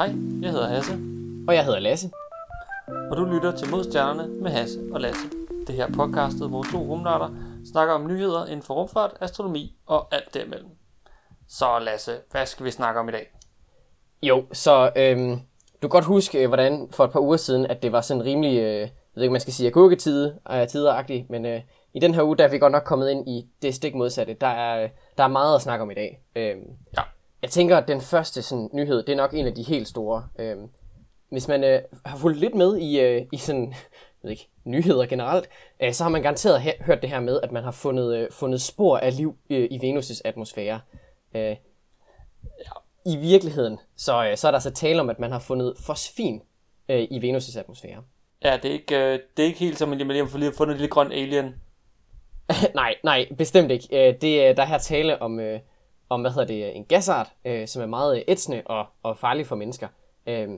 Hej, jeg hedder Hasse, Og jeg hedder Lasse. og du lytter til Modstjernerne med Hasse og Lasse. Det her podcastet, hvor to rumnørder snakker om nyheder inden for rumfart, astronomi og alt derimellem. Så Lasse, hvad skal vi snakke om i dag? Jo, så øhm, du kan godt huske, øh, hvordan for et par uger siden, at det var sådan rimelig, øh, jeg ved ikke, man skal sige agurketide, øh, tideragtigt, men øh, i den her uge, der er vi godt nok kommet ind i det stik modsatte. Der er, øh, der er meget at snakke om i dag. Øhm, Ja. Jeg tænker, at den første sådan, nyhed, det er nok en af de helt store. Øhm, hvis man øh, har fulgt lidt med i, øh, i sådan, ved ikke, nyheder generelt, øh, så har man garanteret he- hørt det her med, at man har fundet, øh, fundet spor af liv øh, i Venus' atmosfære. Øh, I virkeligheden, så, øh, så er der så tale om, at man har fundet fosfin øh, i Venus' atmosfære. Ja, det er ikke, øh, det er ikke helt som, at man lige har fundet en lille grøn alien. nej, nej, bestemt ikke. Øh, det, er- der er her tale om, øh, om hvad hedder det, en gasart, øh, som er meget ætsende og, og farlig for mennesker. Øh,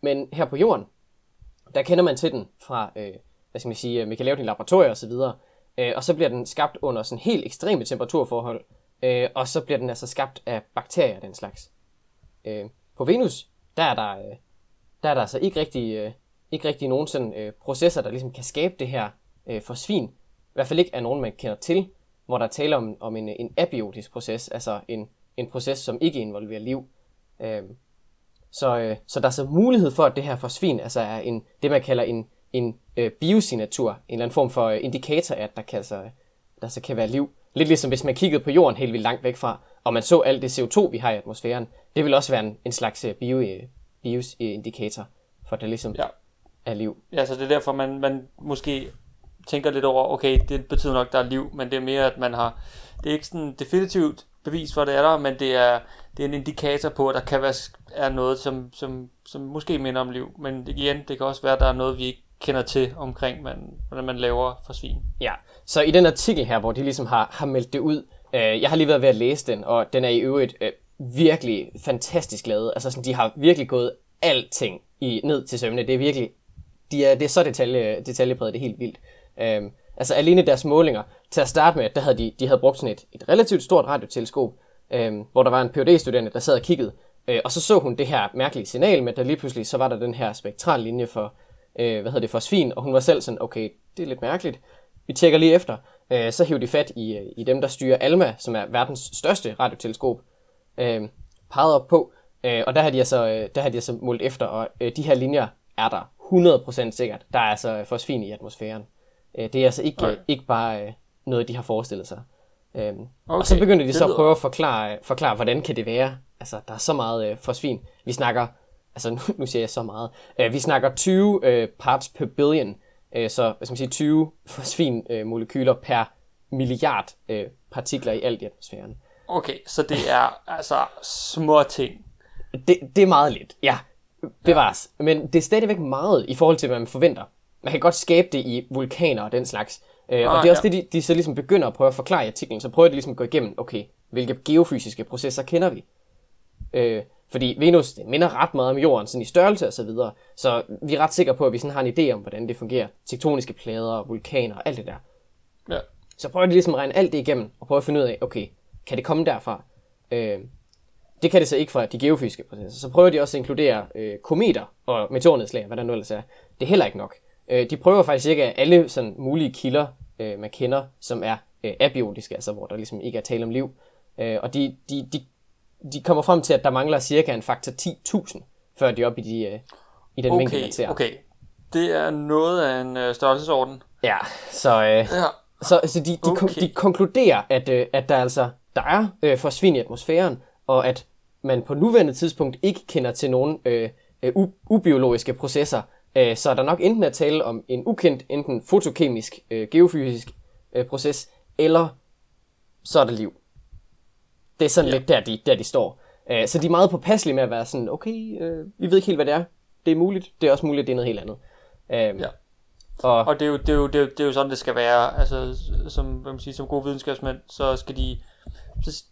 men her på jorden, der kender man til den fra, øh, hvad skal man sige, øh, man kan lave den i laboratorier osv., øh, og så bliver den skabt under sådan helt ekstreme temperaturforhold, øh, og så bliver den altså skabt af bakterier og den slags. Øh, på Venus, der er der, øh, der er der altså ikke rigtig, øh, ikke rigtig nogen sådan, øh, processer, der ligesom kan skabe det her øh, fosfin. I hvert fald ikke af nogen, man kender til, hvor der er tale om, om en, en abiotisk proces, altså en, en proces, som ikke involverer liv. Øh, så, øh, så der er så mulighed for, at det her fosfin altså er en, det, man kalder en, en øh, biosignatur, en eller anden form for øh, indikator af, at der, kan, altså, der så kan være liv. Lidt ligesom hvis man kiggede på jorden helt vildt langt væk fra, og man så alt det CO2, vi har i atmosfæren, det vil også være en, en slags øh, bio, øh, bioindikator for, at der ligesom Ja. er liv. Ja, så det er derfor, man, man måske tænker lidt over, okay, det betyder nok, der er liv, men det er mere, at man har, det er ikke sådan definitivt bevis for, at det er der, men det er, det er en indikator på, at der kan være er noget, som, som, som måske minder om liv. Men igen, det kan også være, at der er noget, vi ikke kender til omkring, man, hvordan man laver forsvin. Ja, så i den artikel her, hvor de ligesom har, har meldt det ud, øh, jeg har lige været ved at læse den, og den er i øvrigt øh, virkelig fantastisk lavet. Altså sådan, de har virkelig gået alting i, ned til sømne. Det er virkelig, de er, det er så detalje, detaljepræget, det er helt vildt. Øhm, altså alene deres målinger, til at starte med, der havde de, de havde brugt sådan et, et relativt stort radioteleskop, øhm, hvor der var en phd studerende der sad og kiggede, øh, og så så hun det her mærkelige signal med, at der lige pludselig, så var der den her spektrallinje for, øh, hvad hedder det, fosfin, og hun var selv sådan, okay, det er lidt mærkeligt. Vi tjekker lige efter. Øh, så hiver de fat i, øh, i dem, der styrer ALMA, som er verdens største radioteleskop, øh, peget op på, øh, og der har de altså, øh, der har de altså målt efter, og øh, de her linjer er der 100% sikkert. Der er altså fosfin i atmosfæren. Øh, det er altså ikke, øh, ikke bare øh, noget, de har forestillet sig. Øhm, okay, Okay, og så begynder de så at prøve at forklare, forklare, hvordan kan det være? Altså, der er så meget øh, fosfin. Vi snakker, altså nu, nu siger jeg så meget, øh, vi snakker 20 øh, parts per billion, øh, så hvad skal man sige, 20 fosfinmolekyler øh, molekyler per milliard øh, partikler i alt i atmosfæren. Okay, så det er altså små ting. Det, det er meget lidt, ja, bevares. Ja. Men det er stadigvæk meget i forhold til, hvad man forventer. Man kan godt skabe det i vulkaner og den slags. Øh, og Ah, det er også ja. det, de, de så ligesom begynder at prøve at forklare i artiklen. Så prøver de ligesom at gå igennem, okay, hvilke geofysiske processer kender vi? Øh, fordi Venus det minder ret meget om jorden sådan i størrelse og så videre. Så vi er ret sikre på, at vi sådan har en idé om, hvordan det fungerer. Tektoniske plader, vulkaner og alt det der. Ja. Så prøver de ligesom at regne alt det igennem, og prøve at finde ud af, okay, kan det komme derfra? Øh, det kan det så ikke fra de geofysiske processer. Så prøver de også at inkludere øh, kometer og meteornedslag, hvad der nu ellers er. Det er heller ikke nok. Øh, de prøver faktisk ikke alle sådan mulige kilder, øh, man kender, som er øh, abiotiske, altså hvor der ligesom ikke er tale om liv. Øh, og de, de, de, de kommer frem til, at der mangler cirka en faktor 10.000, før de er oppe i, de, øh, i den mængde, Okay, man ser. okay. Det er noget af en øh, størrelsesorden. Ja, så... Øh, Ja. Så, så de, de, okay. De konkluderer, at, øh, at der altså der er øh, fosfin i atmosfæren, og at man på nuværende tidspunkt ikke kender til nogen øh, øh, ubiologiske processer. Øh, så er der nok enten at tale om en ukendt, enten fotokemisk, øh, geofysisk øh, proces, eller så er der liv. Det er sådan Ja. lidt der, de, der de står. Øh, så de er meget påpasselige med at være sådan, okay, øh, vi ved ikke helt, hvad det er. Det er muligt. Det er også muligt, at det er noget helt andet. Øh, Ja. Og, Og det er, jo, det, er jo, det, er jo, det er jo sådan, det skal være. Altså, som, hvad man siger, som gode videnskabsmænd, så skal de... Så,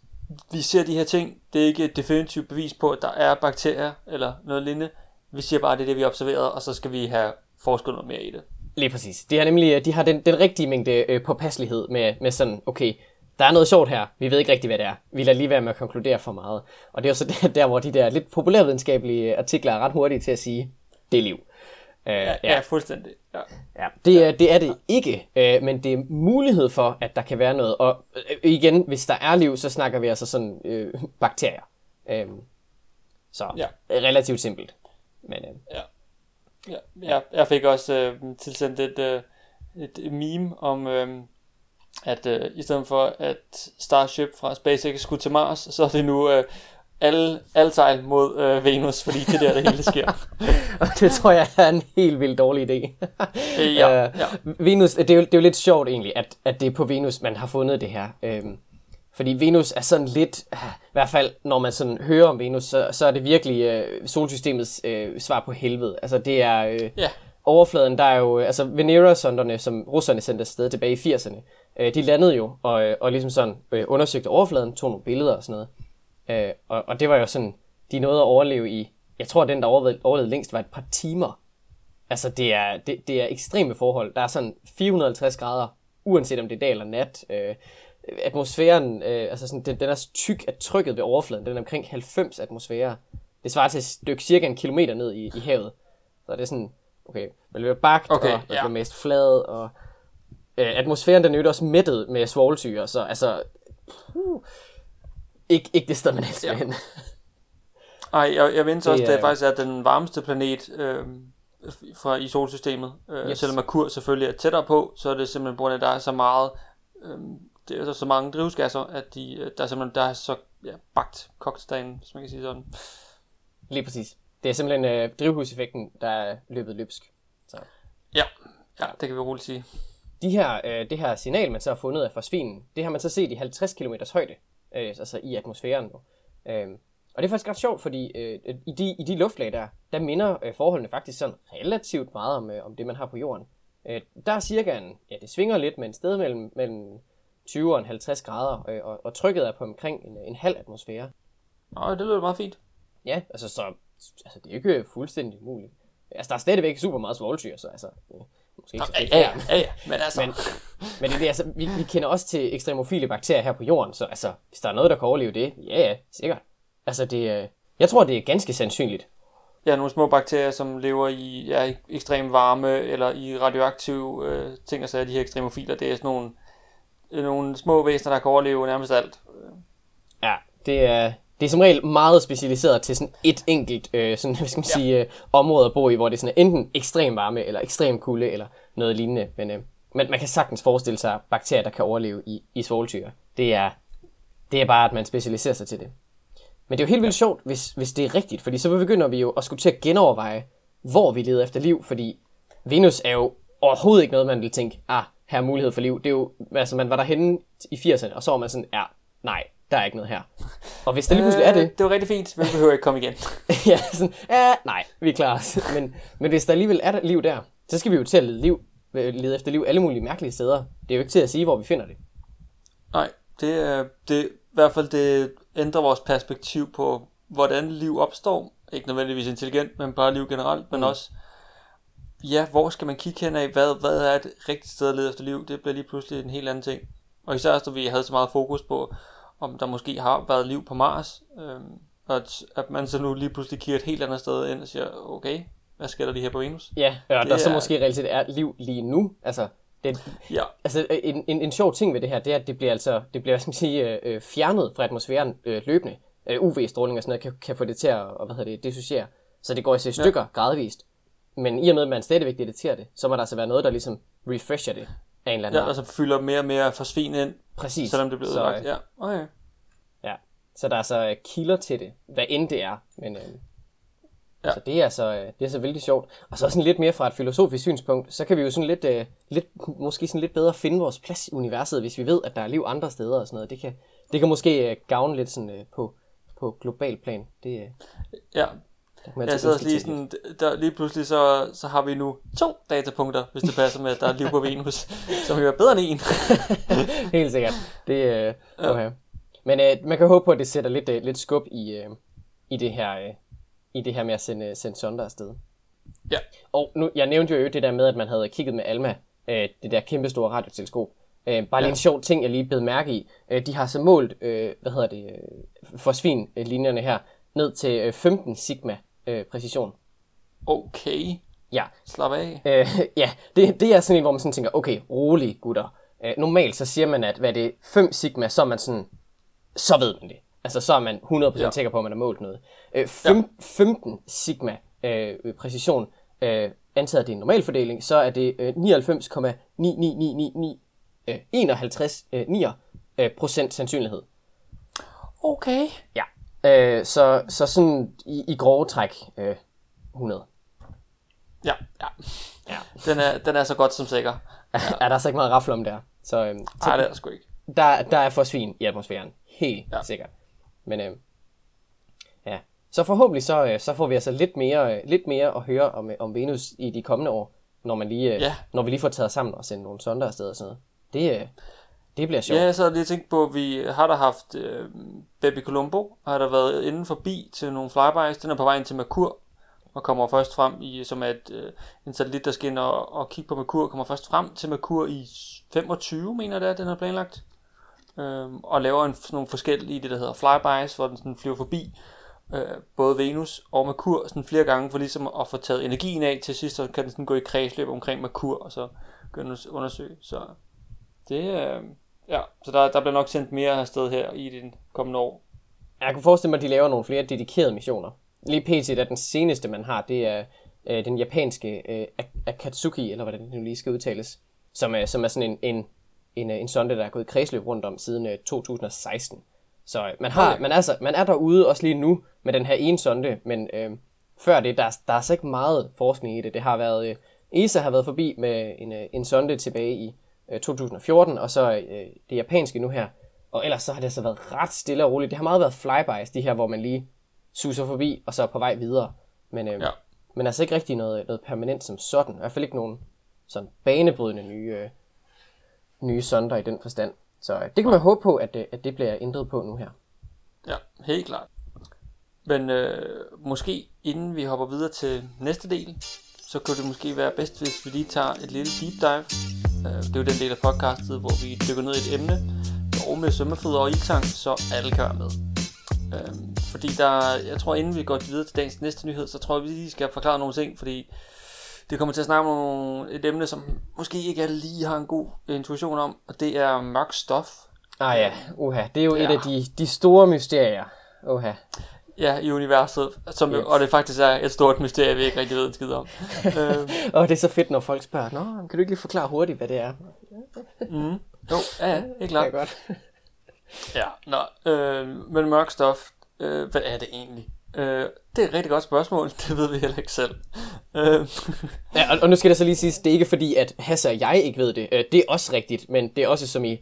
vi ser de her ting. Det er ikke et definitivt bevis på, at der er bakterier eller noget lignende. Vi siger bare, at det er det, vi har observeret, og så skal vi have forsket noget mere i det. Lige præcis. De har nemlig de har den, den rigtige mængde øh, påpasselighed med, med sådan, okay, der er noget sjovt her. Vi ved ikke rigtig, hvad det er. Vi lader lige være med at konkludere for meget. Og det er jo så der, der hvor de der lidt populærvidenskabelige artikler er ret hurtige til at sige, det er liv. Uh, ja, ja, ja, fuldstændig. Ja. Ja, det, er, det er det ikke, øh, men det er mulighed for, at der kan være noget. Og øh, igen, hvis der er liv, så snakker vi altså sådan øh, bakterier. Øh, så ja. relativt simpelt. Men, øh, ja. Ja, ja, jeg fik også øh, tilsendt et, øh, et meme om, øh, at øh, i stedet for at Starship fra SpaceX skulle til Mars, så er det nu øh, alle, alle sejl mod øh, Venus, fordi det der, det hele sker. og det tror jeg er en helt vildt dårlig idé. Øh, ja, ja. Venus, det er, jo, det er jo lidt sjovt egentlig, at, at det er på Venus, man har fundet det her. Øhm, fordi Venus er sådan lidt, i hvert fald når man sådan hører om Venus, så, så er det virkelig øh, solsystemets øh, svar på helvede. Altså det er øh, ja. overfladen, der er jo, altså Venera-sonderne, som russerne sendte afsted tilbage i 80'erne, øh, de landede jo og, øh, og ligesom sådan øh, undersøgte overfladen, tog nogle billeder og sådan noget. Øh, og, og det var jo sådan, de nåede at overleve i, jeg tror, den der overlevede, overlevede længst var et par timer. Altså, det er, det, det er ekstreme forhold. Der er sådan 450 grader, uanset om det er dag eller nat. Øh, atmosfæren, øh, altså sådan, den, den er så tyk, at trykket ved overfladen, den er omkring 90 atmosfære. Det svarer til et dykke cirka en kilometer ned i, i havet. Så det er sådan, okay, man bliver bagt, okay, og man ja. bliver mest flad, og øh, atmosfæren, den er også mættet med svovlsyre, så altså, uh, ikke, ikke det sted, man helst vil hen. Ej, jeg, jeg venter også, at det faktisk er den varmeste planet øh, fra, i solsystemet. Øh, yes. Selvom Merkur selvfølgelig er tættere på, så er det simpelthen på grund af, at der er så meget øh, det er så, så mange drivhusgasser, at de, øh, der er simpelthen der er så ja, bagt kokstagen, hvis man kan sige sådan. Lige præcis. Det er simpelthen øh, drivhuseffekten, der er løbet løbsk. Så. Ja. ja, det kan vi roligt sige. De her, øh, det her signal, man så har fundet af forsvinen, det har man så set i 50 km højde øh, altså i atmosfæren. Øh, og det er faktisk ret sjovt, fordi øh, i, de, i de luftlag der, der minder øh, forholdene faktisk sådan relativt meget om, øh, om det, man har på jorden. Øh, der er cirka en, ja det svinger lidt, men et sted mellem, mellem 20 og 50 grader, øh, og, og trykket er på omkring en, en halv atmosfære. Nej, det lyder meget fint. Ja, altså så, altså det er ikke fuldstændig umuligt. Altså der er stadigvæk super meget svovlsyre, så altså, øh, Måske ikke så fedt ja, ja, ja, men altså... Men, men det, det, altså, vi, vi kender også til ekstremofile bakterier her på jorden, så altså, hvis der er noget, der kan overleve det, ja, ja, sikkert. Altså, det, øh, jeg tror, det er ganske sandsynligt. Ja, nogle små bakterier, som lever i ja, ekstrem varme, eller i radioaktive øh, ting, og så er de her ekstremofiler, det er sådan nogle, nogle små væsener, der kan overleve nærmest alt. Ja, det er, det er som regel meget specialiseret til sådan et enkelt øh, sådan, hvad skal man ja. sige, øh, område at bo i, hvor det sådan er enten ekstrem varme, eller ekstrem kulde, eller noget lignende. Men øh, man, man kan sagtens forestille sig bakterier, der kan overleve i, i svovltyre. Det er, det er bare, at man specialiserer sig til det. Men det er jo helt vildt ja. sjovt, hvis, hvis det er rigtigt, fordi så begynder vi jo at skulle til at genoverveje, hvor vi leder efter liv, fordi Venus er jo overhovedet ikke noget, man vil tænke, ah, her er mulighed for liv. Det er jo, altså man var derhenne i 80'erne, og så var man sådan, ja, nej, der er ikke noget her. Og hvis der lige pludselig er det... Øh, det var rigtig fint, men vi behøver ikke komme igen. ja, sådan, ja, nej, vi er klar. men, men hvis der alligevel er der liv der, så skal vi jo til at lede, liv, øh, lede efter liv alle mulige mærkelige steder. Det er jo ikke til at sige, hvor vi finder det. Nej, det er, det, i hvert fald det ændrer vores perspektiv på, hvordan liv opstår. Ikke nødvendigvis intelligent, men bare liv generelt, men mm. også, ja, hvor skal man kigge hen af, hvad, hvad er et rigtigt sted at lede efter liv? Det bliver lige pludselig en helt anden ting. Og især, når vi havde så meget fokus på, om der måske har været liv på Mars, øh, at, at man så nu lige pludselig kigger et helt andet sted ind og siger, okay, hvad sker der lige her på Venus? Ja, og der er... så måske reelt er liv lige nu. Altså, det, ja. altså en, en, en sjov ting ved det her, det er, at det bliver, altså, det bliver skal man sige, øh, fjernet fra atmosfæren øh, løbende. Øh, UV-stråling og sådan noget kan, kan få det til at hvad hedder det, dissociere. Så det går i stykker ja. gradvist. Men i og med, at man stadigvæk detekterer det, så må der altså være noget, der ligesom refresher det af en eller anden Ja, altså fylder mere og mere forsvin ind. Præcis. Selvom det bliver så, ødelagt. Ja. Okay. ja. Så der er så kilder til det, hvad end det er. Men, øh, ja. Så det er så, øh, det er så vældig sjovt. Og så sådan lidt mere fra et filosofisk synspunkt, så kan vi jo sådan lidt, øh, lidt, måske sådan lidt bedre finde vores plads i universet, hvis vi ved, at der er liv andre steder og sådan noget. Det kan, det kan måske øh, gavne lidt sådan, øh, på, på global plan. Det, øh, ja, jeg sidder lige sådan, der, lige pludselig så, så har vi nu to datapunkter, hvis det passer med, at der er liv på Venus, som jo er bedre end en. Helt sikkert. Det, øh, okay. Ja. Men øh, man kan håbe på, at det sætter lidt, øh, lidt skub i, øh, i, det her, øh, i det her med at sende, sende sonder afsted. Ja. Og nu, jeg nævnte jo det der med, at man havde kigget med ALMA, øh, det der kæmpe store radioteleskop. Øh, bare lige Ja. en sjov ting, jeg lige blev mærke i. Øh, de har så målt, øh, hvad hedder det, øh, for svinlinjerne her, ned til øh, 15 sigma øh, præcision. Okay, Ja, slap af. Øh, ja, det, det er sådan en, hvor man sådan tænker, okay, rolig gutter. Øh, normalt så siger man, at hvad det er 5 sigma, så er man sådan, så ved man det. Altså så er man 100% Ja. sikker på, at man har målt noget. Øh, fem, ja. 15 sigma øh, præcision, øh, antaget at det er en normalfordeling, så er det øh, 99,99999 øh, 51 øh, 9 øh, procent sandsynlighed. Okay. Ja. Øh, så, så sådan i, i grove træk øh, 100. Ja, ja. Ja. Den er, den er så godt som sikker. Ja. er der så ikke meget rafle om der? Så øh, Nej, det er der sgu ikke. der, der er forsvin i atmosfæren. Helt ja. sikkert. Men øh, ja. Så forhåbentlig så, øh, så får vi altså lidt mere, øh, lidt mere at høre om, øh, om Venus i de kommende år, når, man lige, øh, Ja. når vi lige får taget sammen og sendt nogle sonder afsted og sådan noget. Det, øh, det bliver sjovt. Ja, så har jeg lige tænkt på, at vi har der haft øh, Baby Colombo, har der været inden forbi til nogle flybys. Den er på vej ind til Merkur, og kommer først frem i, som at et, øh, en satellit, der skal ind og, og kigge på Merkur, kommer først frem til Merkur i 25, mener det er, den er planlagt. Øh, og laver en, sådan nogle forskellige, det der hedder flybys, hvor den sådan flyver forbi øh, både Venus og Merkur sådan flere gange, for ligesom at få taget energien af til sidst, så kan den sådan gå i kredsløb omkring Merkur, og så begynde at undersøge. Så det, øh, ja, så der, der bliver nok sendt mere afsted her i de kommende år. Jeg kunne forestille mig, at de laver nogle flere dedikerede missioner. Lige pt. er den seneste, man har, det er øh, den japanske øh, Ak- Akatsuki, eller hvordan det nu lige skal udtales, som er, som er sådan en, en, en, øh, en sonde, der er gået i kredsløb rundt om siden øh, 2016. Så øh, man, har, Okay. man, er altså, man er derude også lige nu med den her ene sonde, men øh, før det, der, der er så ikke meget forskning i det. Det har været, øh, ESA har været forbi med en, øh, en sonde tilbage i øh, 2014, og så øh, det japanske nu her. Og ellers så har det så været ret stille og roligt. Det har meget været flybys, de her, hvor man lige suser forbi, og så er på vej videre. Men, øh, Ja. ja. men altså ikke rigtig noget, noget permanent som sådan. I hvert fald ikke nogen sådan banebrydende nye, øh, nye sonder i den forstand. Så øh, det kan man håbe på, at, øh, at det bliver ændret på nu her. Ja, helt klart. Men øh, måske inden vi hopper videre til næste del, så kunne det måske være bedst, hvis vi lige tager et lille deep dive. Øh, det er jo den del af podcastet, hvor vi dykker ned i et emne, og med svømmefødder og ildtang, så alle kan være med. Øh, fordi der, jeg tror inden vi går videre til dagens næste nyhed, så tror jeg, vi lige skal forklare nogle ting, fordi det kommer til at snakke om nogle, et emne, som måske ikke alle lige har en god intuition om, og det er mørk stof. Ah ja, uha. Det er jo ja. et af de, de store mysterier. Uha. Ja, i universet, som, Yes. og det faktisk er et stort mysterie, vi ikke rigtig ved en skid om. øh, Og det er så fedt, når folk spørger, Nå, kan du ikke lige forklare hurtigt, hvad det er? mm, jo, ja, ja, helt Ja, klart. godt. Ja, nå, øh, men mørk stof, øh, hvad er det egentlig? Øh, det er et rigtig godt spørgsmål, det ved vi heller ikke selv. Øh, Ja, og, og nu skal det så lige siges, det er ikke fordi, at Hasse og jeg ikke ved det. Øh, Det er også rigtigt, men det er også som i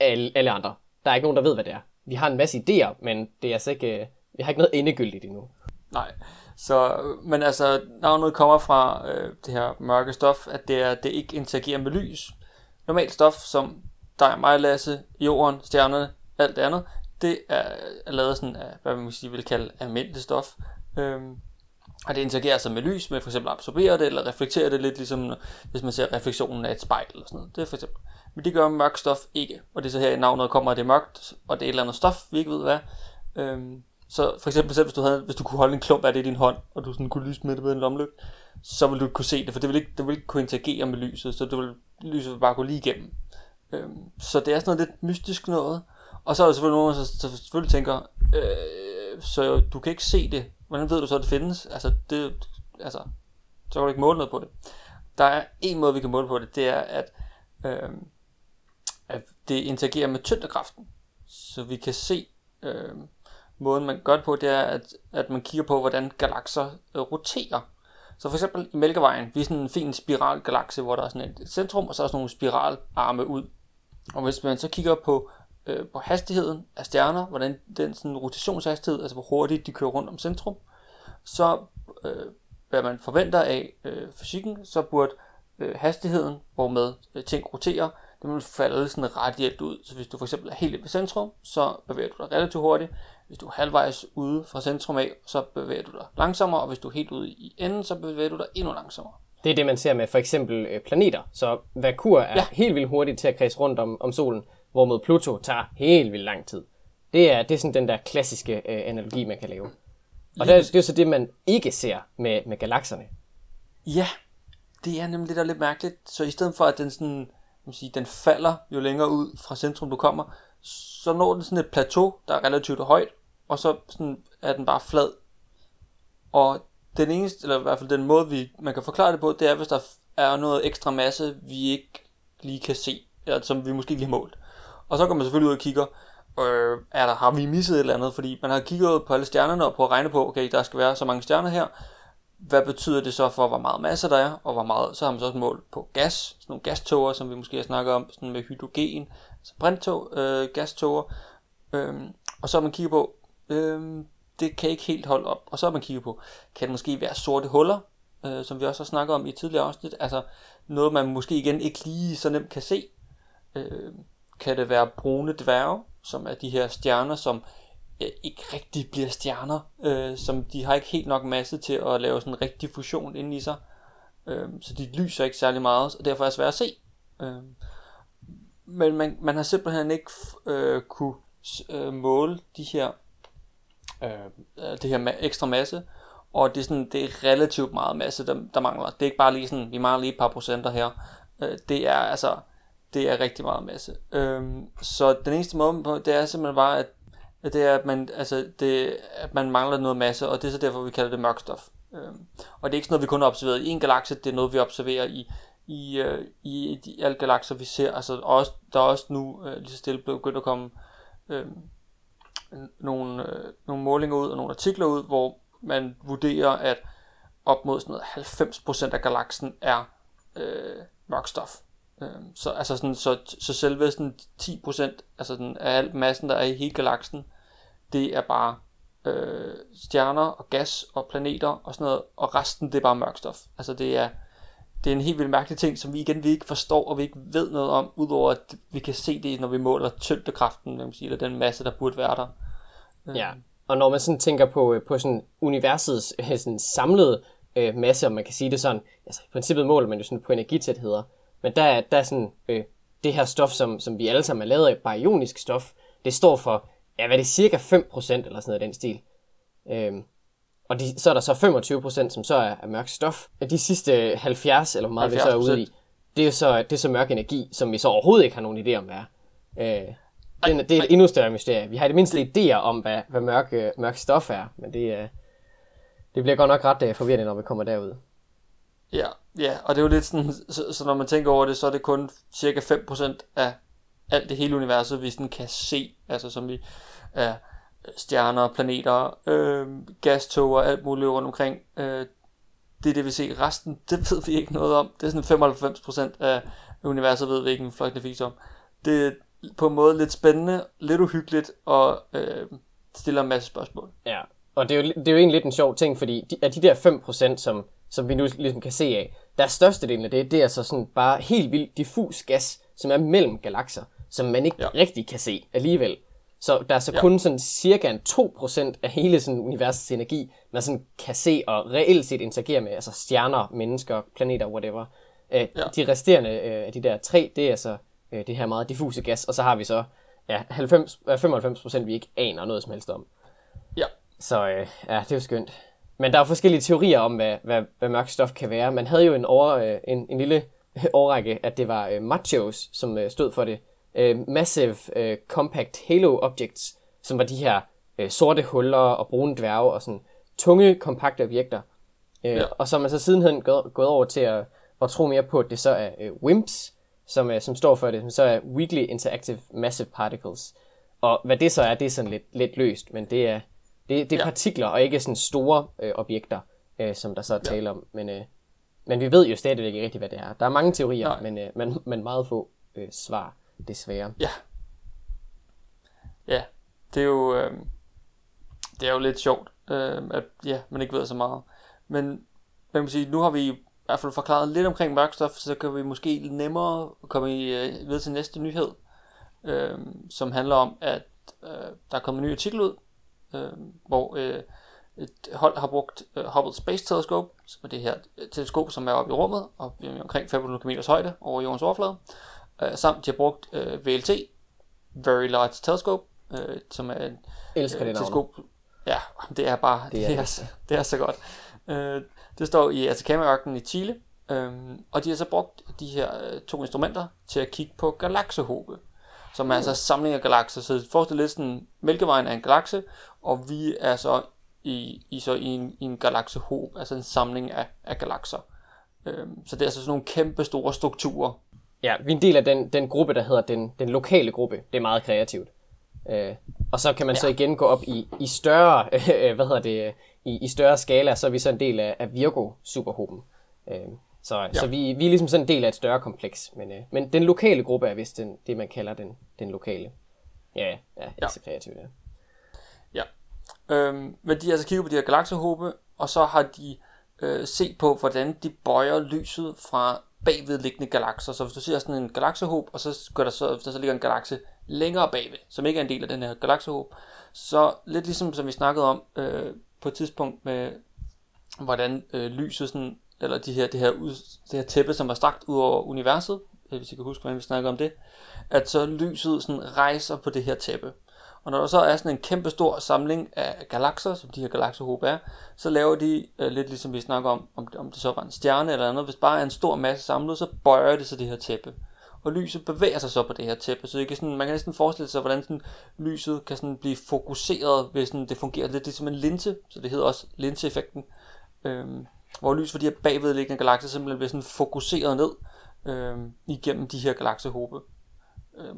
alle, alle andre. Der er ikke nogen, der ved, hvad det er. Vi har en masse idéer, men det er altså ikke, øh, vi har ikke noget endegyldigt endnu. nej, så, men altså, navnet kommer fra øh, det her mørke stof, at det, er, det ikke interagerer med lys. Normalt stof, som dig, mig, Lasse, jorden, stjernerne, alt det andet, det er, er lavet sådan af, hvad man måske vil kalde almindeligt stof. Øhm, og det interagerer så med lys, med for eksempel absorberer det, eller reflekterer det lidt, ligesom hvis man ser refleksionen af et spejl, eller sådan noget. Det er for eksempel. Men det gør mørk stof ikke. Og det er så her i navnet kommer, at det er mørkt, og det er et eller andet stof, vi ikke ved hvad. Øhm, så for eksempel selv, hvis du, havde, hvis du kunne holde en klump af det i din hånd, og du sådan kunne lyse med det med en lommelygte, så ville du ikke kunne se det, for det ville ikke, det ville ikke kunne interagere med lyset, så det ville, lyset ville bare gå lige igennem. Øhm, så det er sådan noget lidt mystisk noget. Og så er der selvfølgelig nogen, der så, selvfølgelig tænker, øh, så du kan ikke se det. Hvordan ved du så, at det findes? Altså, det, altså, så kan du ikke måle noget på det. Der er en måde, vi kan måle på det, det er, at, øh, at det interagerer med tyngdekraften. Så vi kan se, øh, måden man gør det på, det er, at, at man kigger på, hvordan galakser øh, roterer. Så for eksempel i Mælkevejen, vi er sådan en fin spiralgalakse, hvor der er sådan et centrum, og så er der sådan nogle spiralarme ud. Og hvis man så kigger på, øh, på hastigheden af stjerner, hvordan den sådan rotationshastighed, altså hvor hurtigt de kører rundt om centrum, så øh, hvad man forventer af øh, fysikken, så burde øh, hastigheden, hvormed øh, ting roterer, den vil falde sådan radielt ud. Så hvis du for eksempel er helt i ved centrum, så bevæger du dig relativt hurtigt. Hvis du er halvvejs ude fra centrum af, så bevæger du dig langsommere, og hvis du er helt ude i enden, så bevæger du dig endnu langsommere. Det er det, man ser med for eksempel øh, planeter. Så Merkur er ja. helt vildt hurtigt til at kredse rundt om, om solen, hvorimod Pluto tager helt vildt lang tid. Det er, det er sådan den der klassiske øh, analogi, man kan lave. Og det er, det er så det, man ikke ser med, med galakserne. Ja, det er nemlig det, der er lidt mærkeligt. Så i stedet for, at den, sådan, man sige, den falder jo længere ud fra centrum, du kommer, så når den sådan et plateau, der er relativt højt, og så sådan er den bare flad. Og den eneste, eller i hvert fald den måde, vi, man kan forklare det på, det er, hvis der er noget ekstra masse, vi ikke lige kan se, eller som vi måske ikke har målt. Og så går man selvfølgelig ud og kigger, øh, er der, har vi misset et eller andet? Fordi man har kigget på alle stjernerne og på at regne på, okay, der skal være så mange stjerner her. Hvad betyder det så for, hvor meget masse der er, og hvor meget, så har man så også målt på gas, sådan nogle gastoger, som vi måske har snakket om, sådan med hydrogen, altså brinttog, øh, gastoger. Øh, og så har man kigget på, øh, det kan ikke helt holde op. Og så har man kigget på, kan det måske være sorte huller, øh, som vi også har snakket om i tidligere afsnit, altså noget, man måske igen ikke lige så nemt kan se. Øh, kan det være brune dværge, som er de her stjerner, som øh, ikke rigtig bliver stjerner, øh, som de har ikke helt nok masse til at lave sådan en rigtig fusion ind i sig. Øh, så de lyser ikke særlig meget, og derfor er det svært at se. Øh, men man, man har simpelthen ikke øh, kunne øh, måle de her Øh, øh, det her ma- ekstra masse, og det er, sådan, det er relativt meget masse, der, der mangler. Det er ikke bare lige sådan, vi mangler lige et par procenter her. Øh, det er altså, det er rigtig meget masse. Øh, så den eneste måde på, det er simpelthen bare, at, at det er, at man, altså, det, at man mangler noget masse, og det er så derfor, vi kalder det mørkstof. stof. Øhm, og det er ikke sådan noget, vi kun har observeret i en galakse, det er noget, vi observerer i, i, øh, i i alle galakser, vi ser. Altså, også, der er også nu øh, lige så stille begyndt at komme øh, nogle, øh, nogle målinger ud og nogle artikler ud, hvor man vurderer, at op mod sådan noget 90% af galaksen er øh, mørk stof. Øh, så, altså sådan, så, så selve sådan 10% altså sådan, af al massen, der er i hele galaksen, det er bare øh, stjerner og gas og planeter og sådan noget, og resten det er bare mørk stof. Altså det er, det er en helt vildt mærkelig ting, som vi igen vi ikke forstår, og vi ikke ved noget om, udover at vi kan se det, når vi måler tyngdekraften, man sige, eller den masse, der burde være der. Øh. Ja, og når man sådan tænker på, øh, på sådan universets øh, sådan samlede øh, masse, om man kan sige det sådan, altså i princippet måler man jo sådan på energitætheder, men der, der er sådan, øh, det her stof, som, som vi alle sammen er lavet af, baryonisk stof, det står for, ja, hvad er det, cirka 5% eller sådan noget den stil. Øhm, og de, så er der så 25%, som så er, er mørk stof. De sidste 70, eller hvor meget 70%. vi så er ude i, det er så, det er så mørk energi, som vi så overhovedet ikke har nogen idé om, hvad er. Øh, det, det er et endnu større mysterie. Vi har i det mindste idéer om, hvad, hvad mørk, øh, mørk stof er, men det, øh, det bliver godt nok ret uh, forvirrende, når vi kommer derud. Ja, ja, og det er jo lidt sådan, så, så når man tænker over det, så er det kun cirka 5% af alt det hele universet, vi sådan kan se, altså som vi er stjerner, planeter, øh, gastog og alt muligt rundt omkring. Øh, det er det, vi ser. Resten, det ved vi ikke noget om. Det er sådan 95% af universet, ved vi ikke en fløjtende fis om. Det, på en måde lidt spændende, lidt uhyggeligt og øh, stiller en masse spørgsmål. Ja, og det er, jo, det er jo egentlig lidt en sjov ting, fordi de, af de der 5%, som, som vi nu ligesom kan se af, der er størstedelen af det, det er så sådan bare helt vildt diffus gas, som er mellem galakser, som man ikke ja. rigtig kan se alligevel. Så der er så ja. kun sådan cirka en 2% af hele sådan universets energi, man sådan kan se og reelt set interagere med, altså stjerner, mennesker, planeter, whatever. Øh, ja. De resterende øh, af de der tre, det er så øh, det her meget diffuse gas, og så har vi så ja, 90, 95% vi ikke aner noget som helst om. Ja. Så øh, ja, det er jo skønt. Men der er forskellige teorier om, hvad, hvad, hvad mørk stof kan være. Man havde jo en, over, øh, en, en lille årrække, at det var øh, machos, som øh, stod for det. Øh, massive øh, Compact Halo Objects, som var de her øh, sorte huller og brune dværge og sådan tunge, kompakte objekter. Øh, ja. Og så er man så sidenhen gået, gået over til at, at tro mere på, at det så er øh, WIMPs, som, uh, som står for det, så er Weakly Interactive Massive Particles. Og hvad det så er, det er sådan lidt, lidt løst, men det er, det, det er ja. partikler, og ikke sådan store øh, objekter, øh, som der så er tale ja. om. Men, øh, men vi ved jo stadigvæk ikke rigtigt, hvad det er. Der er mange teorier, men, øh, men, men meget få øh, svar, desværre. Ja. Ja, det er jo, øh, det er jo lidt sjovt, øh, at ja, man ikke ved så meget. Men man kan sige, nu har vi i hvert fald forklaret lidt omkring mørkstof, så kan vi måske nemmere komme i, øh, videre til næste nyhed, øh, som handler om, at øh, der er kommet en ny artikel ud, øh, hvor øh, et hold har brugt øh, Hubble Space Telescope, som er det her teleskop, som er oppe i rummet, og omkring 500 km højde over jordens overflade, uh, samt de har brugt uh, VLT, Very Large Telescope, uh, som er en Elsker det teleskop. Ja, det er bare, det, det, er, det, er, det er så godt. Uh, det står i Atacama-ørkenen i Chile, um, og de har så brugt de her uh, to instrumenter til at kigge på galaksehobe som er altså samling af galakser. Så forestil lidt sådan, Mælkevejen er en galakse, og vi er så i, i, så i en, i en galaksehob, altså en samling af, af galakser. Øhm, så det er altså sådan nogle kæmpe store strukturer. Ja, vi er en del af den, den gruppe, der hedder den, den lokale gruppe. Det er meget kreativt. Øh, og så kan man ja. så igen gå op i, i større, øh, hvad hedder det, i, i større skala, så er vi så en del af, af Virgo superhoben. Øh, så, ja. så vi, vi er ligesom sådan en del af et større kompleks. Men, øh, men den lokale gruppe er vist den, det, man kalder den, den lokale. Ja, ja, ja, ja. så kreativt, ja. Ja. Øhm, men de har altså kigget på de her galaksehobe, og så har de øh, set på, hvordan de bøjer lyset fra bagvedliggende galakser. Så hvis du ser sådan en galaksehob, og så, gør der så, der så ligger en galakse længere bagved, som ikke er en del af den her galaksehob, så lidt ligesom som vi snakkede om øh, på et tidspunkt med, hvordan øh, lyset sådan eller de her, det, her ud, det her tæppe, som var strakt ud over universet, øh, hvis I kan huske, hvordan vi snakkede om det, at så lyset sådan rejser på det her tæppe. Og når der så er sådan en kæmpe stor samling af galakser, som de her galakserhåb er, så laver de øh, lidt ligesom vi snakker om, om, om det så var en stjerne eller andet. Hvis bare er en stor masse samlet, så bøjer det så det her tæppe. Og lyset bevæger sig så på det her tæppe, så det kan sådan, man kan næsten forestille sig, hvordan sådan, lyset kan sådan blive fokuseret, hvis sådan, det fungerer lidt ligesom en linse, så det hedder også linseeffekten. Øhm, hvor lys for de her bagvedliggende galakser simpelthen bliver sådan fokuseret ned øh, igennem de her galaksehåbe. Øh,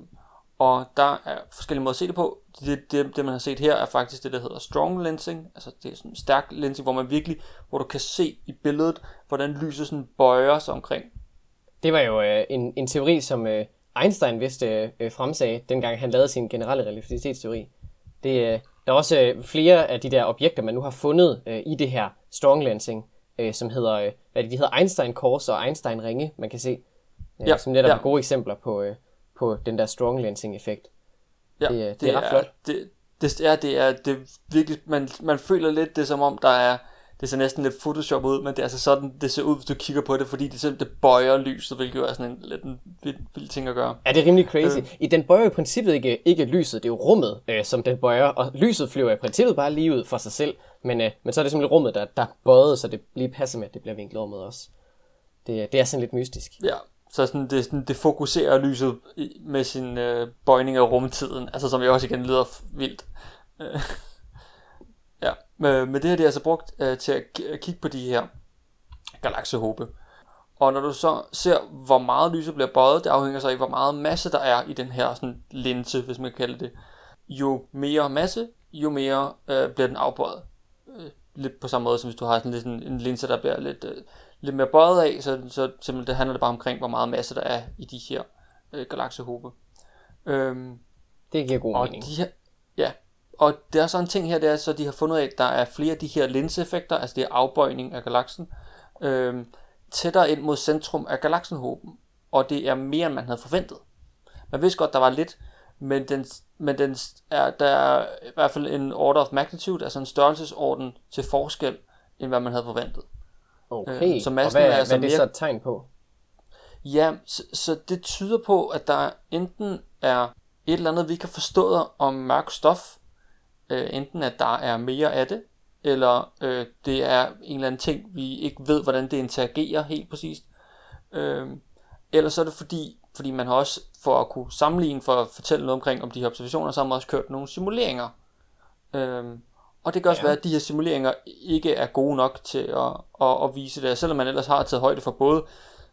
og der er forskellige måder at se det på. Det, det, det, man har set her, er faktisk det, der hedder strong lensing. Altså det er sådan en stærk lensing, hvor man virkelig, hvor du kan se i billedet, hvordan lyset sådan bøjer sig omkring. Det var jo øh, en, en teori, som øh, Einstein vidste øh, fremsagde, dengang han lavede sin generelle relativitetsteori. Det, øh, der er også øh, flere af de der objekter, man nu har fundet øh, i det her strong lensing, øh, som hedder, øh, hvad det, de hedder Einstein-kors og Einstein-ringe, man kan se. Øh, ja, som netop ja. er gode eksempler på, øh, på den der strong lensing effekt. Ja, det, det, det er ret flot. Det, det, er, det er, det er virkelig, man, man føler lidt det som om, der er, det ser næsten lidt Photoshop ud, men det er altså sådan, det ser ud, hvis du kigger på det, fordi det simpelthen det bøjer lyset, hvilket jo er sådan en lidt en vild, vild ting at gøre. Ja, det er rimelig crazy. Øh. I den bøjer i princippet ikke, ikke lyset, det er jo rummet, øh, som den bøjer, og lyset flyver i princippet bare lige ud for sig selv, men, øh, men så er det simpelthen rummet, der, der bøjet, så det lige passer med, at det bliver vinklet rummet også. Det, det er sådan lidt mystisk. Ja, så sådan, det, sådan, det fokuserer lyset med sin øh, bøjning af rumtiden, altså som jeg også igen lyder vildt. Øh, ja, men det her det er altså brugt øh, til at kigge på de her galaksehobe. Og når du så ser, hvor meget lyset bliver bøjet, det afhænger så af, hvor meget masse der er i den her sådan, linse, hvis man kan kalde det. Jo mere masse, jo mere øh, bliver den afbøjet. Øh, lidt på samme måde, som hvis du har sådan, lidt en, en linse, der bliver lidt, øh, lidt mere bøjet af, så, så simpelthen det handler det bare omkring, hvor meget masse der er i de her øh, galaksehobe. Øhm, det giver god mening. De her, ja, og der er så en ting her, det er så, de har fundet af, at der er flere af de her linseeffekter, altså det er afbøjning af galaksen, øh, tættere ind mod centrum af galaksenhoben. Og det er mere, end man havde forventet. Man vidste godt, der var lidt, men, den, men den er, der er i hvert fald en order of magnitude, altså en størrelsesorden til forskel, end hvad man havde forventet. Okay, øh, så og hvad, er, altså hvad er det mere... så et tegn på? Ja, så, så det tyder på, at der enten er et eller andet, vi kan forstå om mørk stof, øh, enten at der er mere af det, eller øh, det er en eller anden ting, vi ikke ved, hvordan det interagerer helt præcist. Øh, eller så er det fordi, fordi man har også, for at kunne sammenligne, for at fortælle noget omkring om de her observationer, så har man også kørt nogle simuleringer. Øh, og det kan også ja. være, at de her simuleringer ikke er gode nok til at, at, at vise det, selvom man ellers har taget højde for både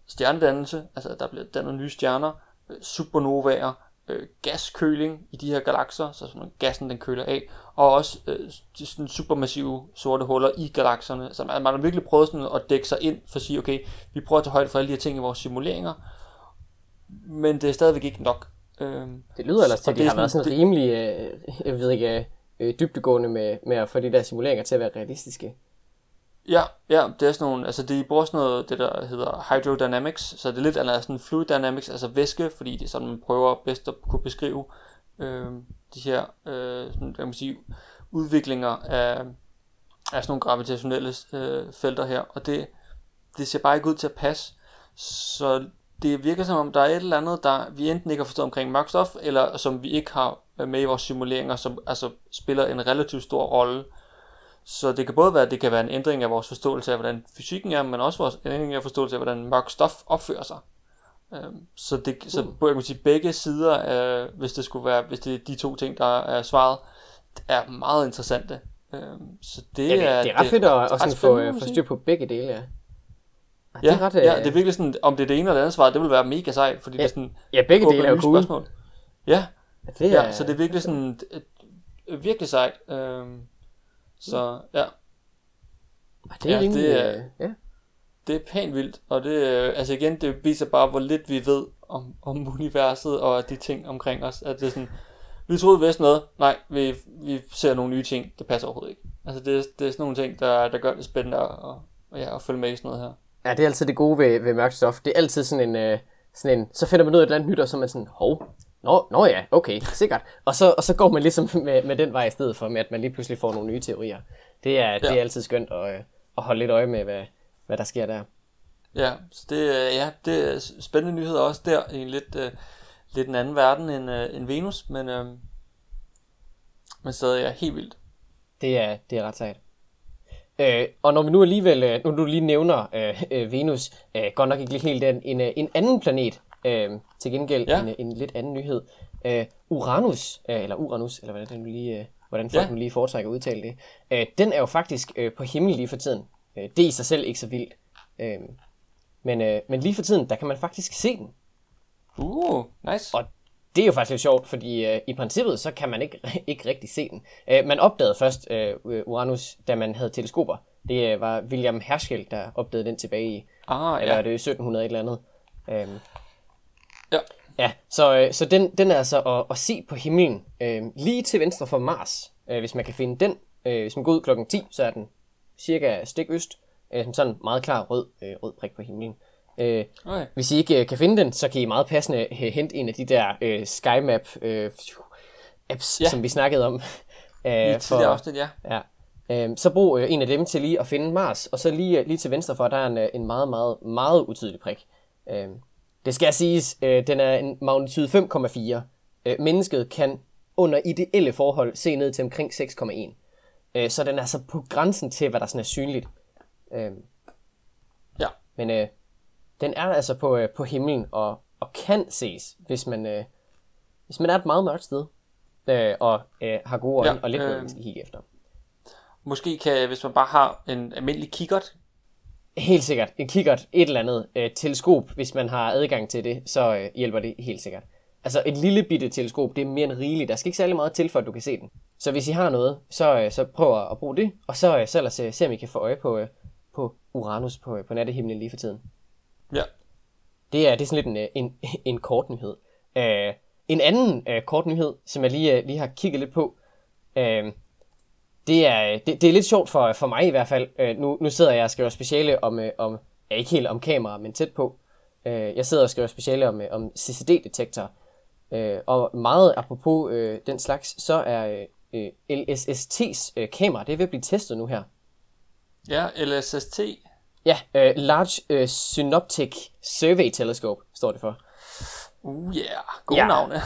stjernedannelse, altså der bliver dannet nye stjerner, øh, supernovaer, øh, gaskøling i de her galakser, så sådan, gassen den køler af, og også øh, de sådan supermassive sorte huller i galakserne. Så man, man har virkelig prøvet sådan at dække sig ind for at sige, okay, vi prøver at tage højde for alle de her ting i vores simuleringer, men det er stadigvæk ikke nok. Øh, det lyder ellers til, at de har været sådan det, rimelig, øh, jeg ved ikke, øh, dybdegående med, med at få de der simuleringer til at være realistiske. Ja, ja, det er sådan nogle, altså de bruger sådan noget, det der hedder hydrodynamics, så det er lidt eller sådan fluid dynamics, altså væske, fordi det er sådan, man prøver bedst at kunne beskrive øh, de her, øh, sådan, kan man sige, udviklinger af, af sådan nogle gravitationelle øh, felter her, og det, det ser bare ikke ud til at passe. Så det virker som om, der er et eller andet, der vi enten ikke har forstået omkring mørk eller som vi ikke har med i vores simuleringer, som altså spiller en relativt stor rolle. Så det kan både være, at det kan være en ændring af vores forståelse af, hvordan fysikken er, men også vores ændring af forståelse af, hvordan mørk stof opfører sig. Øhm, så, det, så Mm. jeg kan sige, begge sider, af, hvis det skulle være, hvis det er de to ting, der er svaret, er meget interessante. Øhm, så det, Ja, det, er, det er ret fedt at, at sådan få, øh, få styr på begge dele, ja. Ej, Ja, det er ret, ja, øh, det er virkelig sådan, om det er det ene eller det andet svar, det vil være mega sejt, fordi Ja, det er sådan, ja, begge dele er jo cool. spørgsmål. Ja, Ja, det ja, så det er virkelig sådan, virkelig sejt. Øhm, så ja, det er ja, det er- ja. det er pænt vildt, og det, øh, altså igen, det viser bare, hvor lidt vi ved om, om universet og de ting omkring os, at det er sådan, vi troede vi vidste noget, nej, vi, vi ser nogle nye ting, det passer overhovedet ikke. Altså det, er- det er sådan nogle ting, der, der gør det spændende at, og, ja, at følge med i sådan noget her. Ja, det er altid det gode ved, ved mørkt stof. Det er altid sådan en, øh, sådan en, så finder man ud af et eller andet nyt, og så er man sådan, hov, nå, nå ja, okay, sikkert. Og så, og så går man ligesom med, med den vej i stedet for, med at man lige pludselig får nogle nye teorier. Det er, ja. det er altid skønt at, øh, at holde lidt øje med, hvad, hvad der sker der. Ja, så det, er- ja, det er spændende nyheder også der, i en lidt, øh, lidt en anden verden end, øh, end Venus, men, øh, men stadig er helt vildt. Det er, det er ret sejt. Øh, og når vi nu alligevel, øh, nu du lige nævner øh, øh, Venus, øh, godt nok ikke lige helt den, en, øh, en anden planet, øh, til gengæld Ja. en, øh, en lidt anden nyhed. Øh, Uranus, øh, eller Uranus, eller hvordan, det nu lige, øh, hvordan folk Ja. nu lige foretrækker at udtale det, øh, den er jo faktisk øh, på himmel lige for tiden. Øh, det er i sig selv ikke så vildt. Øh, men, øh, men lige for tiden, der kan man faktisk se den. Uh, nice. Og det er jo faktisk lidt sjovt, fordi øh, i princippet, så kan man ikke, ikke rigtig se den. Øh, man opdagede først øh, Uranus, da man havde teleskoper. Det øh, var William Herschel, der opdagede den tilbage i, Ah, eller ja. er det 1700 et eller andet. Øhm, Ja. ja, så, øh, så den, den er altså at, at se på himlen øh, lige til venstre for Mars. Øh, hvis man kan finde den, øh, hvis man går ud klokken 10, så er den cirka stik øst, øh, som sådan en meget klar rød, øh, rød prik på himlen. Øh, Okay. hvis I ikke øh, kan finde den, så kan I meget passende øh, hente en af de der øh, SkyMap øh, apps, ja. Som vi snakkede om. Øh, et tidligere afsnit, ja. ja. Øh, så brug øh, en af dem til lige at finde Mars, og så lige, øh, lige til venstre for, der er en, øh, en meget, meget, meget utydelig prik. Øh, det skal siges, øh, den er en magnitude 5,4. Øh, mennesket kan under ideelle forhold se ned til omkring 6,1. Øh, så den er altså på grænsen til, hvad der sådan er synligt. Øh, Ja. men øh, den er altså på, øh, på himlen og, og kan ses, hvis man, øh, hvis man er et meget mørkt sted. Øh, og øh, har gode øjne Ja, og lidt noget, øh, man skal kigge efter. Måske kan, hvis man bare har en almindelig kikkert, Helt sikkert. En kikkert, et eller andet øh, teleskop, hvis man har adgang til det, så øh, hjælper det helt sikkert. Altså et lille bitte teleskop, det er mere end rigeligt. Der skal ikke særlig meget til, for at du kan se den. Så hvis I har noget, så, øh, så prøv at bruge det, og så, øh, så ellers øh, se, om I kan få øje på, øh, på Uranus på, øh, på nattehimlen lige for tiden. ja. Det er, det er sådan lidt en, øh, en, en kort nyhed. Øh, en anden øh, kort nyhed, som jeg lige, øh, lige har kigget lidt på, øh, det, er, det, det er lidt sjovt for, for mig i hvert fald. Øh, nu, nu sidder jeg og skriver speciale om, øh, om ja, ikke helt om kamera, men tæt på. Øh, jeg sidder og skriver speciale om, øh, om CCD-detektorer. Øh, og meget apropos øh, den slags, så er øh, LSST's øh, kamera, det er ved at blive testet nu her. Ja, LSST. Ja, øh, Large øh, Synoptic Survey Telescope står det for. Uh, yeah. Gode Ja. navne.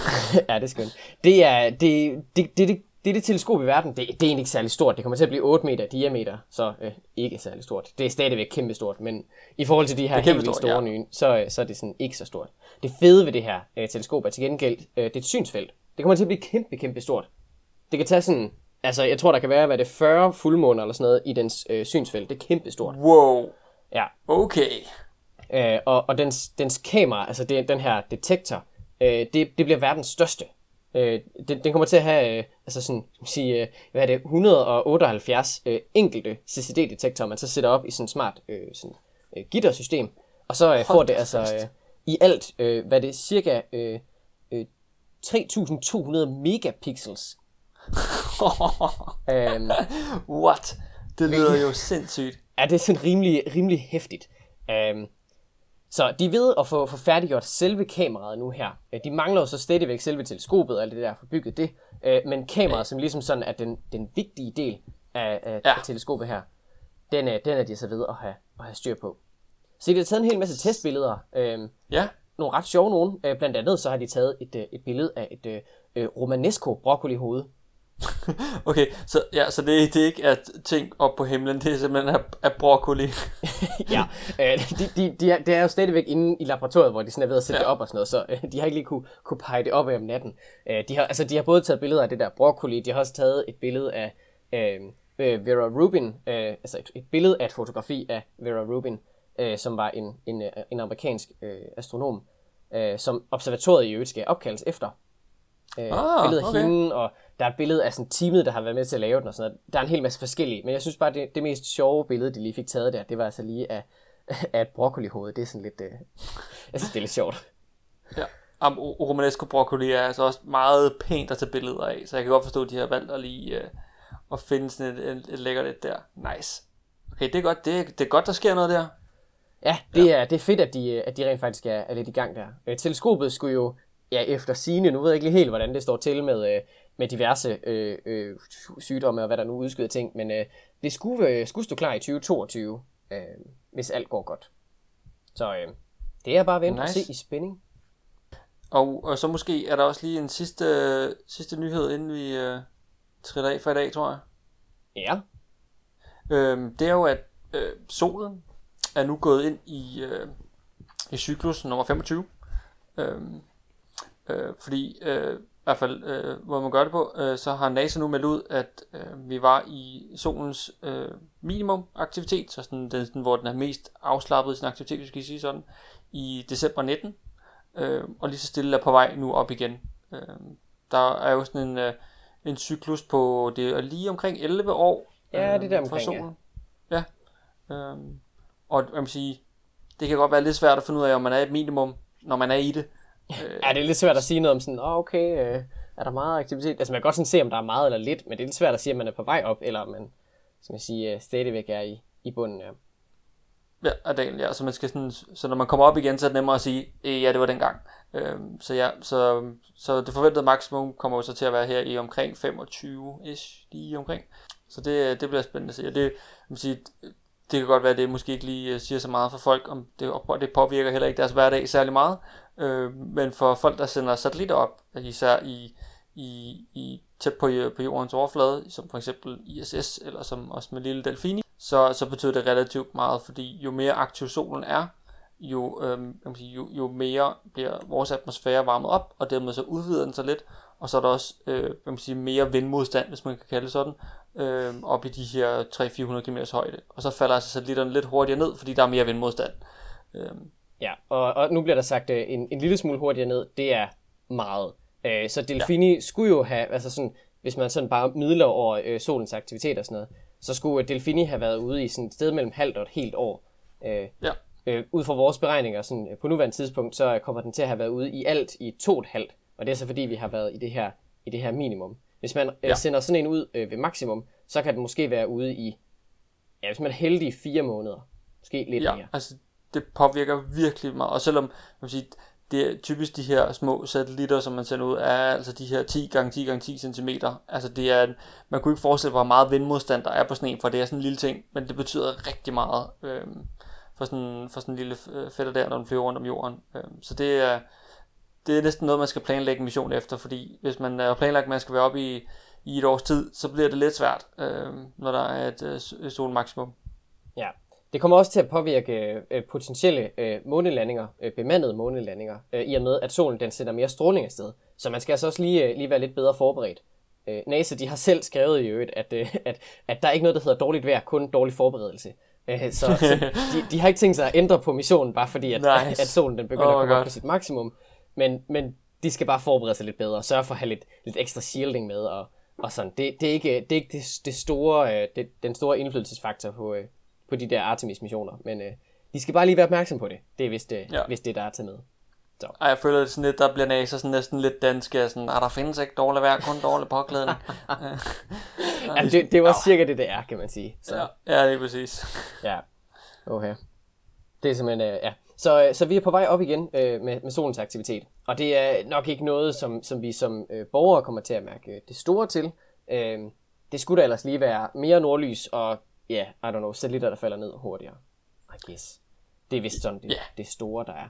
ja, det er skønt. Det er det, det, det, det, det, det teleskop i verden. Det, det er egentlig ikke særlig stort. Det kommer til at blive 8 meter diameter, så øh, ikke særlig stort. Det er stadigvæk kæmpe stort, men i forhold til de her er helt vildt store ja. nye, så, øh, så er det sådan ikke så stort. Det fede ved det her øh, teleskop er til gengæld, øh, det er et synsfelt. Det kommer til at blive kæmpe, kæmpe stort. Det kan tage sådan, altså jeg tror der kan være, hvad det er, 40 fuldmåner eller sådan noget i dens øh, synsfelt. Det er kæmpe stort. Wow. Ja, Okay. Øh, og, og dens, dens kamera, altså det, den her detektor, øh, det, det bliver verdens største. Øh, den, den kommer til at have, øh, altså sådan, skal sige, øh, hvad er det, 178 øh, enkelte CCD-detektorer, man så sætter op i sådan et smart øh, sådan, øh, gittersystem. Og så øh, får det altså øh, i alt, øh, hvad er det, cirka øh, øh, 3200 megapixels. Øhm, What? Det lyder jo sindssygt. Ja, det er sådan rimelig, rimelig hæftigt. Um, så de er ved at få, få færdiggjort selve kameraet nu her. Øh, De mangler jo så stadigvæk selve teleskopet og alt det der, få bygget det. Øh, Men kameraet, som ligesom sådan er den, den vigtige del, af, af, Ja. teleskopet her, den er, den er de så ved at have, at have styr på. Så de har taget en hel masse testbilleder. Øh, Ja, nogle ret sjove nogen. Øh, blandt andet så har de taget et, et billede af et øh, romanesco broccoli hoved. okay, så, ja, så det, det er ikke at ting op på himlen, det er simpelthen af, af broccoli. ja, øh, de, de, de, er, det er jo stadigvæk inde i laboratoriet, hvor de sådan er ved at sætte Ja. ja. det op og sådan noget, så øh, de har ikke lige kunne, kunne pege det op af om natten. Øh, de, har, altså, de har både taget billeder af det der broccoli, de har også taget et billede af øh, øh, Vera Rubin, øh, altså et, et billede af et fotografi af Vera Rubin, øh, som var en, en, øh, en amerikansk øh, astronom, øh, som observatoriet i øvrigt skal opkaldes efter. Øh, Ah, billedet af okay. hende, og der er et billede af sådan teamet, der har været med til at lave den og sådan noget. Der er en hel masse forskellige, men jeg synes bare, det, det mest sjove billede, de lige fik taget der, det var altså lige af, af et broccoli-hoved. Det er sådan lidt, øh, jeg synes, det er lidt sjovt. Ja. Am, romanesco broccoli er altså også meget pænt at tage billeder af, så jeg kan godt forstå, at de har valgt at lige uh, at finde sådan et, et, et lækkert et der. Nice. Okay, det er godt. Det, er- det er godt, der sker noget der. Ja, det, Er, det er fedt, at de, øh, at de rent faktisk er, er lidt i gang der. Øh, teleskopet skulle jo, ja, efter sine, nu ved jeg ikke lige helt, hvordan det står til med, øh, med diverse øh, øh, sygdomme og hvad der nu udskyder ting, men øh, det skulle, øh, skulle stå klar i 2022, øh, hvis alt går godt. Så øh, det er bare at vente nice. og se i spænding. Og, og så måske er der også lige en sidste, sidste nyhed, inden vi uh, triller af for i dag, tror jeg. Ja, Øhm, det er jo, at øh, solen er nu gået ind i, øh, i cyklus nummer 25. Øhm, øh, fordi, øh, hvert fald, øh, hvor man gør det på, øh, så har NASA nu meldt ud, at øh, vi var i solens øh, minimum aktivitet, så sådan, den, sådan, hvor den er mest afslappet i sin aktivitet, hvis vi skal sige sådan, i december 19. Øh, og lige så stille er på vej nu op igen. Øh, der er jo sådan en, øh, en cyklus på, det er lige omkring 11 år, Ja, det er der øh, fra omkring, ja. solen. Ja. Øhm, og jeg vil sige, det kan godt være lidt svært at finde ud af, om man er et minimum, når man er i det. Øh, Ja, det er lidt svært at sige noget om sådan, oh, okay, øh, er der meget aktivitet? Altså, man kan godt sådan se, om der er meget eller lidt, men det er lidt svært at sige, om man er på vej op, eller om man, som jeg siger, øh, stadigvæk er i, i bunden. Ja. ja, af dagen, ja. Så, man skal sådan, så når man kommer op igen, så er det nemmere at sige, eh, ja, det var dengang. Øhm, så ja, så, så det forventede maksimum kommer jo så til at være her i omkring 25-ish, lige omkring. Så det, det bliver spændende at se. Og det, vil sige, det kan godt være, at det måske ikke lige øh, siger så meget for folk, om det, og det påvirker heller ikke deres hverdag særlig meget. Øh, men for folk, der sender satellitter op, især i, i, i tæt på, øh, på jordens overflade, som for eksempel ISS, eller som også med lille Delfini, så, så betyder det relativt meget, fordi jo mere aktiv solen er, jo, øh, sige, jo, jo mere bliver vores atmosfære varmet op, og dermed så udvider den sig lidt, og så er der også øh, man sige, mere vindmodstand, hvis man kan kalde det sådan, øh, op i de her 300-400 km højde. Og så falder altså satellitterne lidt hurtigere ned, fordi der er mere vindmodstand. Øh, Ja, og, og nu bliver der sagt øh, en, en lille smule hurtigere ned, det er meget. Øh, så Delfini ja. skulle jo have, altså sådan, hvis man sådan bare midler over øh, solens aktivitet og sådan noget, så skulle øh, Delfini have været ude i sådan et sted mellem halvt og et helt år. Øh, ja. øh, ud fra vores beregninger, sådan, øh, på nuværende tidspunkt, så kommer den til at have været ude i alt i to og et halvt. Og det er så fordi, vi har været i det her, i det her minimum. Hvis man øh, Ja. sender sådan en ud øh, ved maksimum, så kan den måske være ude i, ja, hvis man er heldig, fire måneder. Måske lidt Ja, mere. altså det påvirker virkelig meget. Og selvom, man vil sige, det er typisk de her små satellitter, som man sender ud, er altså de her 10 gange 10 gange 10 cm. Altså det er, man kunne ikke forestille sig, hvor meget vindmodstand der er på sådan en, for det er sådan en lille ting, men det betyder rigtig meget øhm, for, sådan, for sådan en lille øh, fætter der, når den flyver rundt om jorden. Øhm, så det er, det er næsten noget, man skal planlægge en mission efter, fordi hvis man er planlagt, at man skal være oppe i, i et års tid, så bliver det lidt svært, øhm, når der er et øh, solmaksimum. Ja, det kommer også til at påvirke øh, potentielle øh, månelandinger, øh, bemandede månelandinger, øh, i og med, at solen den sender mere stråling afsted. Så man skal altså også lige, øh, lige være lidt bedre forberedt. Øh, NASA de har selv skrevet i øvrigt, at, øh, at, at der er ikke noget, der hedder dårligt vejr, kun dårlig forberedelse. Øh, så så de, de har ikke tænkt sig at ændre på missionen, bare fordi, at, Nice. at solen den begynder Oh at komme op på sit maksimum. Men, men de skal bare forberede sig lidt bedre, og sørge for at have lidt, lidt ekstra shielding med, og, og sådan. Det, det er ikke, det, er ikke det, det store, øh, det, den store indflydelsesfaktor på, øh, på de der Artemis-missioner, men øh, de skal bare lige være opmærksom på det. Det er vist, øh, Ja. vist det, der er til med. Ej, jeg føler det sådan lidt, der bliver NASA sådan næsten lidt dansk, er sådan, ah, der findes ikke dårligt vejr, kun dårlig påklædning. Ja, det, det var cirka det, det er, kan man sige. Så, ja, ja, det er præcis. Ja. Okay. Det er simpelthen, øh, ja. Så, øh, så vi er på vej op igen øh, med, med solens aktivitet. Og det er nok ikke noget, som, som vi som øh, borgere kommer til at mærke øh, det store til. Øh, det skulle da ellers lige være mere nordlys og, ja, yeah, I don't know, satellitter, der falder ned hurtigere. I guess. Det er vist sådan det, Ja. det store, der er.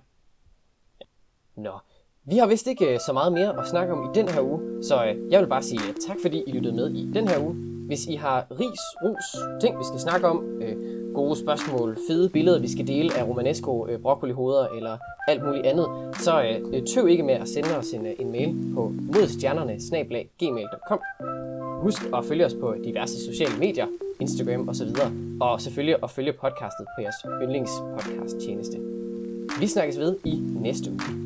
Nå, vi har vist ikke øh, så meget mere at snakke om i den her uge, så jeg vil bare sige tak, fordi I lyttede med i den her uge. Hvis I har ris, rus, ting, vi skal snakke om, øh, gode spørgsmål, fede billeder, vi skal dele af romanesco, øh, broccolihoveder eller alt muligt andet, så øh, tøv ikke med at sende os en, øh, en mail på modstjernerne gmail.com. Husk at følge os på diverse sociale medier, Instagram osv. Og selvfølgelig at følge podcastet på jeres yndlingspodcast tjeneste. Vi snakkes ved i næste uge.